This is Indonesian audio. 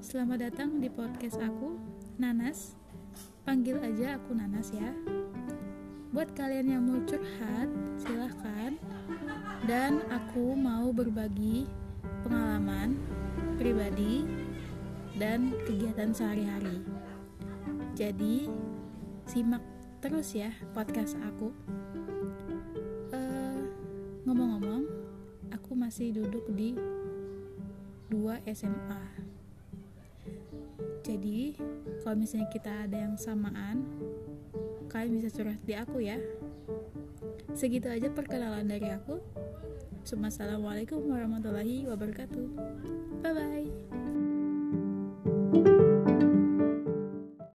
selamat datang di podcast aku, Nanas. Panggil aja aku Nanas ya. Buat kalian yang mau curhat, silahkan. Dan aku mau berbagi pengalaman pribadi dan kegiatan sehari-hari. Jadi, simak terus ya podcast aku. Eh, Ngomong-ngomong, aku masih duduk di 2 SMA. Jadi, kalau misalnya kita ada yang samaan, kalian bisa curhat di aku ya. Segitu aja perkenalan dari aku. Assalamualaikum warahmatullahi wabarakatuh. Bye bye.